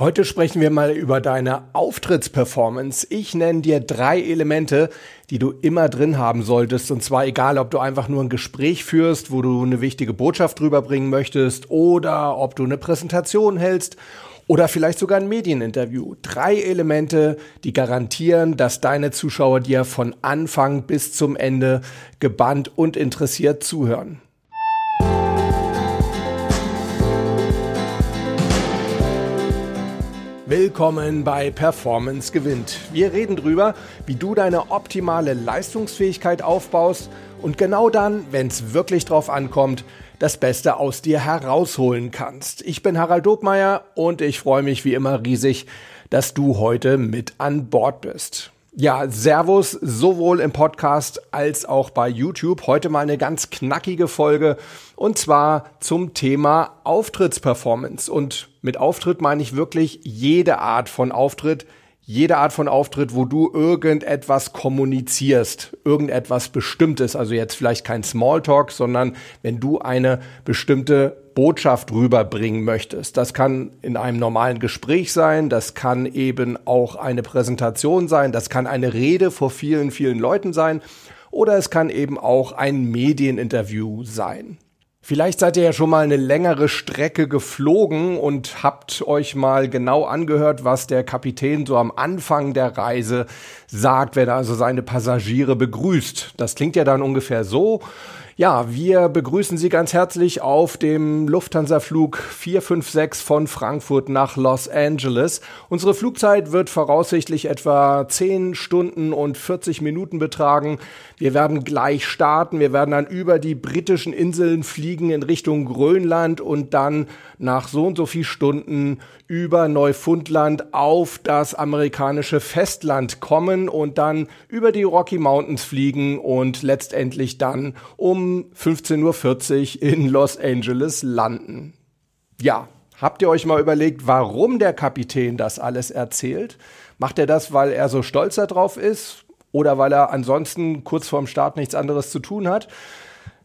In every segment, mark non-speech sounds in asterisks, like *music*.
Heute sprechen wir mal über deine Auftrittsperformance. Ich nenne dir drei Elemente, die du immer drin haben solltest. Und zwar egal, ob du einfach nur ein Gespräch führst, wo du eine wichtige Botschaft rüberbringen möchtest, oder ob du eine Präsentation hältst oder vielleicht sogar ein Medieninterview. Drei Elemente, die garantieren, dass deine Zuschauer dir von Anfang bis zum Ende gebannt und interessiert zuhören. Willkommen bei Performance gewinnt. Wir reden drüber, wie du deine optimale Leistungsfähigkeit aufbaust und genau dann, wenn es wirklich drauf ankommt, das Beste aus dir herausholen kannst. Ich bin Harald Dobmeier und ich freue mich wie immer riesig, dass du heute mit an Bord bist. Ja, Servus, sowohl im Podcast als auch bei YouTube. Heute mal eine ganz knackige Folge und zwar zum Thema Auftrittsperformance. Und mit Auftritt meine ich wirklich jede Art von Auftritt, jede Art von Auftritt, wo du irgendetwas kommunizierst, irgendetwas Bestimmtes, also jetzt vielleicht kein Smalltalk, sondern wenn du eine bestimmte Botschaft rüberbringen möchtest. Das kann in einem normalen Gespräch sein, das kann eben auch eine Präsentation sein, das kann eine Rede vor vielen, vielen Leuten sein oder es kann eben auch ein Medieninterview sein. Vielleicht seid ihr ja schon mal eine längere Strecke geflogen und habt euch mal genau angehört, was der Kapitän so am Anfang der Reise sagt, wenn er also seine Passagiere begrüßt. Das klingt ja dann ungefähr so. Ja, wir begrüßen Sie ganz herzlich auf dem Lufthansa-Flug 456 von Frankfurt nach Los Angeles. Unsere Flugzeit wird voraussichtlich etwa 10 Stunden und 40 Minuten betragen. Wir werden gleich starten. Wir werden dann über die britischen Inseln fliegen in Richtung Grönland und dann nach so und so viel Stunden über Neufundland auf das amerikanische Festland kommen und dann über die Rocky Mountains fliegen und letztendlich dann um 15.40 Uhr in Los Angeles landen. Ja, habt ihr euch mal überlegt, warum der Kapitän das alles erzählt? Macht er das, weil er so stolz darauf ist oder weil er ansonsten kurz vorm Start nichts anderes zu tun hat?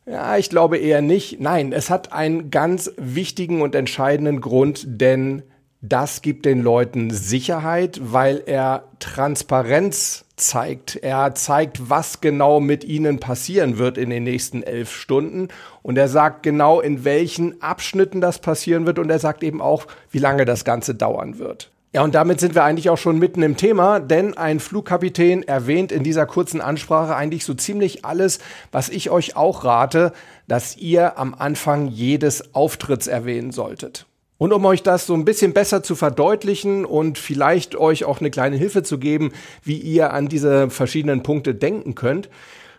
Ja, ich glaube eher nicht. Nein, es hat einen ganz wichtigen und entscheidenden Grund, denn das gibt den Leuten Sicherheit, weil er Transparenz zeigt. Er zeigt, was genau mit ihnen passieren wird in den nächsten elf Stunden. Und er sagt genau, in welchen Abschnitten das passieren wird. Und er sagt eben auch, wie lange das Ganze dauern wird. Ja, und damit sind wir eigentlich auch schon mitten im Thema, denn ein Flugkapitän erwähnt in dieser kurzen Ansprache eigentlich so ziemlich alles, was ich euch auch rate, dass ihr am Anfang jedes Auftritts erwähnen solltet. Und um euch das so ein bisschen besser zu verdeutlichen und vielleicht euch auch eine kleine Hilfe zu geben, wie ihr an diese verschiedenen Punkte denken könnt,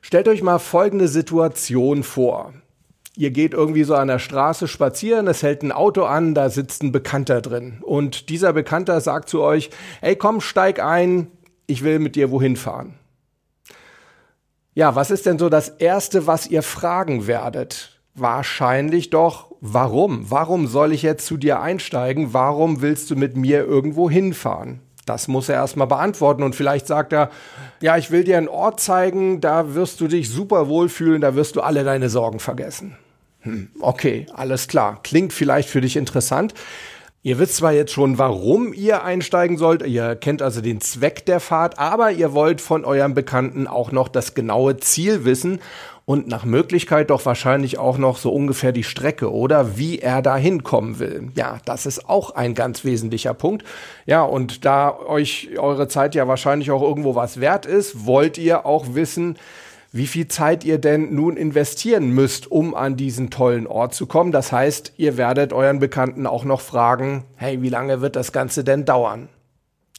stellt euch mal folgende Situation vor. Ihr geht irgendwie so an der Straße spazieren, es hält ein Auto an, da sitzt ein Bekannter drin. Und dieser Bekannter sagt zu euch, ey komm, steig ein, ich will mit dir wohin fahren. Ja, was ist denn so das Erste, was ihr fragen werdet? Wahrscheinlich doch, warum? Warum soll ich jetzt zu dir einsteigen? Warum willst du mit mir irgendwo hinfahren? Das muss er erstmal beantworten und vielleicht sagt er, ja, ich will dir einen Ort zeigen, da wirst du dich super wohlfühlen, da wirst du alle deine Sorgen vergessen. Hm, okay, alles klar. Klingt vielleicht für dich interessant. Ihr wisst zwar jetzt schon, warum ihr einsteigen sollt, ihr kennt also den Zweck der Fahrt, aber ihr wollt von eurem Bekannten auch noch das genaue Ziel wissen und nach Möglichkeit doch wahrscheinlich auch noch so ungefähr die Strecke oder wie er da hinkommen will. Ja, das ist auch ein ganz wesentlicher Punkt. Ja, und da euch eure Zeit ja wahrscheinlich auch irgendwo was wert ist, wollt ihr auch wissen, wie viel Zeit ihr denn nun investieren müsst, um an diesen tollen Ort zu kommen. Das heißt, ihr werdet euren Bekannten auch noch fragen, hey, wie lange wird das Ganze denn dauern?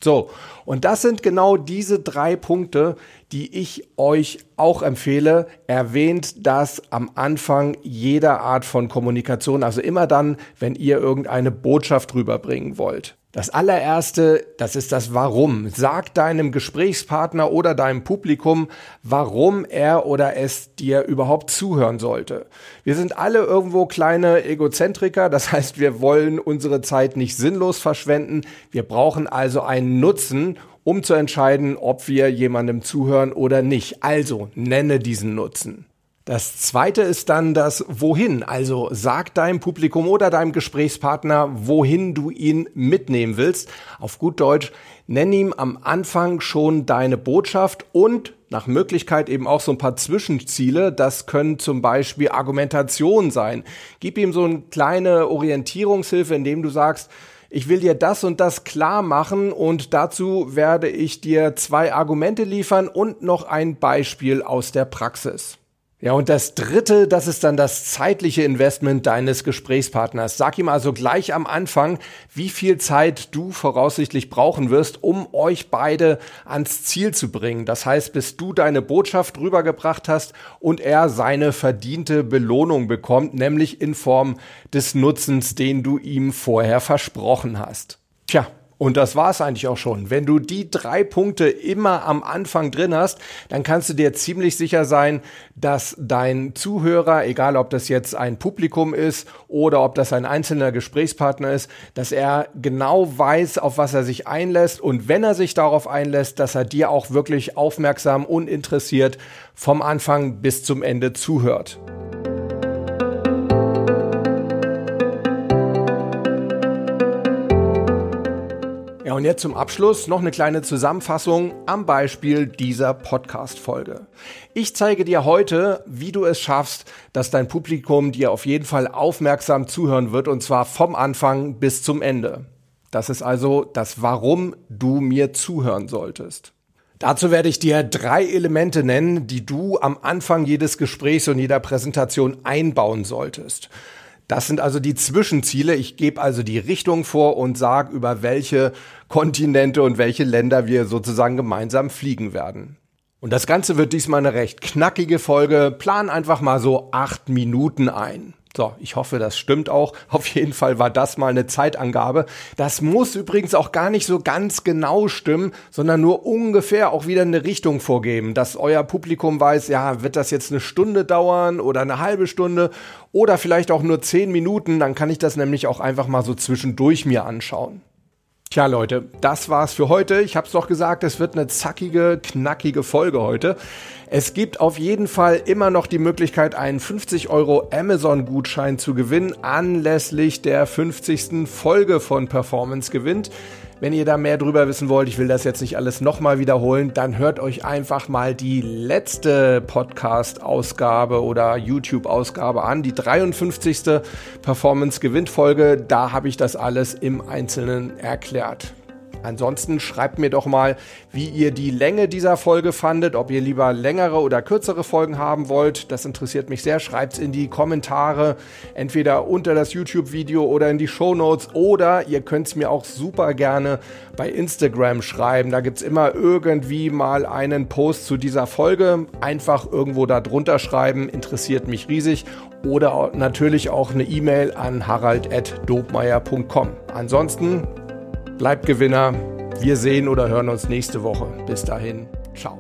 So, und das sind genau diese drei Punkte, die ich euch auch empfehle. Erwähnt das am Anfang jeder Art von Kommunikation, also immer dann, wenn ihr irgendeine Botschaft rüberbringen wollt. Das allererste, das ist das Warum. Sag deinem Gesprächspartner oder deinem Publikum, warum er oder es dir überhaupt zuhören sollte. Wir sind alle irgendwo kleine Egozentriker, das *laughs* heißt, wir wollen unsere Zeit nicht sinnlos verschwenden. Wir brauchen also einen Nutzen, um zu entscheiden, ob wir jemandem zuhören oder nicht. Also nenne diesen Nutzen. Das zweite ist dann das Wohin. Also sag deinem Publikum oder deinem Gesprächspartner, wohin du ihn mitnehmen willst. Auf gut Deutsch, nenn ihm am Anfang schon deine Botschaft und nach Möglichkeit eben auch so ein paar Zwischenziele. Das können zum Beispiel Argumentationen sein. Gib ihm so eine kleine Orientierungshilfe, indem du sagst, ich will dir das und das klar machen und dazu werde ich dir zwei Argumente liefern und noch ein Beispiel aus der Praxis. Ja, und das dritte, das ist dann das zeitliche Investment deines Gesprächspartners. Sag ihm also gleich am Anfang, wie viel Zeit du voraussichtlich brauchen wirst, um euch beide ans Ziel zu bringen. Das heißt, bis du deine Botschaft rübergebracht hast und er seine verdiente Belohnung bekommt, nämlich in Form des Nutzens, den du ihm vorher versprochen hast. Tja, und das war's eigentlich auch schon. Wenn du die drei Punkte immer am Anfang drin hast, dann kannst du dir ziemlich sicher sein, dass dein Zuhörer, egal ob das jetzt ein Publikum ist oder ob das ein einzelner Gesprächspartner ist, dass er genau weiß, auf was er sich einlässt und wenn er sich darauf einlässt, dass er dir auch wirklich aufmerksam und interessiert vom Anfang bis zum Ende zuhört. Und jetzt zum Abschluss noch eine kleine Zusammenfassung am Beispiel dieser Podcast-Folge. Ich zeige dir heute, wie du es schaffst, dass dein Publikum dir auf jeden Fall aufmerksam zuhören wird und zwar vom Anfang bis zum Ende. Das ist also das Warum du mir zuhören solltest. Dazu werde ich dir drei Elemente nennen, die du am Anfang jedes Gesprächs und jeder Präsentation einbauen solltest. Das sind also die Zwischenziele. Ich gebe also die Richtung vor und sage, über welche Kontinente und welche Länder wir sozusagen gemeinsam fliegen werden. Und das Ganze wird diesmal eine recht knackige Folge. Plan einfach mal so acht Minuten ein. So, ich hoffe, das stimmt auch. *laughs* Auf jeden Fall war das mal eine Zeitangabe. Das muss übrigens auch gar nicht so ganz genau stimmen, sondern nur ungefähr auch wieder eine Richtung vorgeben, dass euer Publikum weiß, ja, wird das jetzt eine Stunde dauern oder eine halbe Stunde oder vielleicht auch nur zehn Minuten, dann kann ich das nämlich auch einfach mal so zwischendurch mir anschauen. Tja Leute, das war's für heute. Ich hab's doch gesagt, es wird eine zackige, knackige Folge heute. Es gibt auf jeden Fall immer noch die Möglichkeit, einen 50 Euro Amazon-Gutschein zu gewinnen, anlässlich der 50. Folge von Performance gewinnt. Wenn ihr da mehr drüber wissen wollt, ich will das jetzt nicht alles nochmal wiederholen, dann hört euch einfach mal die letzte Podcast-Ausgabe oder YouTube-Ausgabe an, die 53. Performance-Gewinn-Folge. Da habe ich das alles im Einzelnen erklärt. Ansonsten schreibt mir doch mal, wie ihr die Länge dieser Folge fandet, ob ihr lieber längere oder kürzere Folgen haben wollt. Das interessiert mich sehr. Schreibt es in die Kommentare, entweder unter das YouTube-Video oder in die Show Notes oder ihr könnt es mir auch super gerne bei Instagram schreiben. Da gibt es immer irgendwie mal einen Post zu dieser Folge. Einfach irgendwo da drunter schreiben, interessiert mich riesig. Oder natürlich auch eine E-Mail an harald.dobmeier.com. Ansonsten Bleibt Gewinner. Wir sehen oder hören uns nächste Woche. Bis dahin. Ciao.